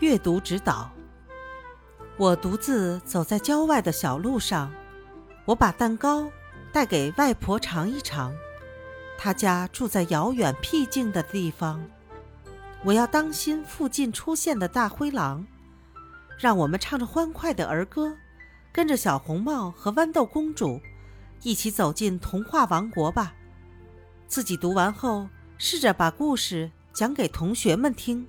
阅读指导。我独自走在郊外的小路上我把蛋糕带给外婆尝一尝她家住在遥远僻静的地方我要当心附近出现的大灰狼让我们唱着欢快的儿歌跟着小红帽和豌豆公主一起走进童话王国吧。自己读完后试着把故事讲给同学们听。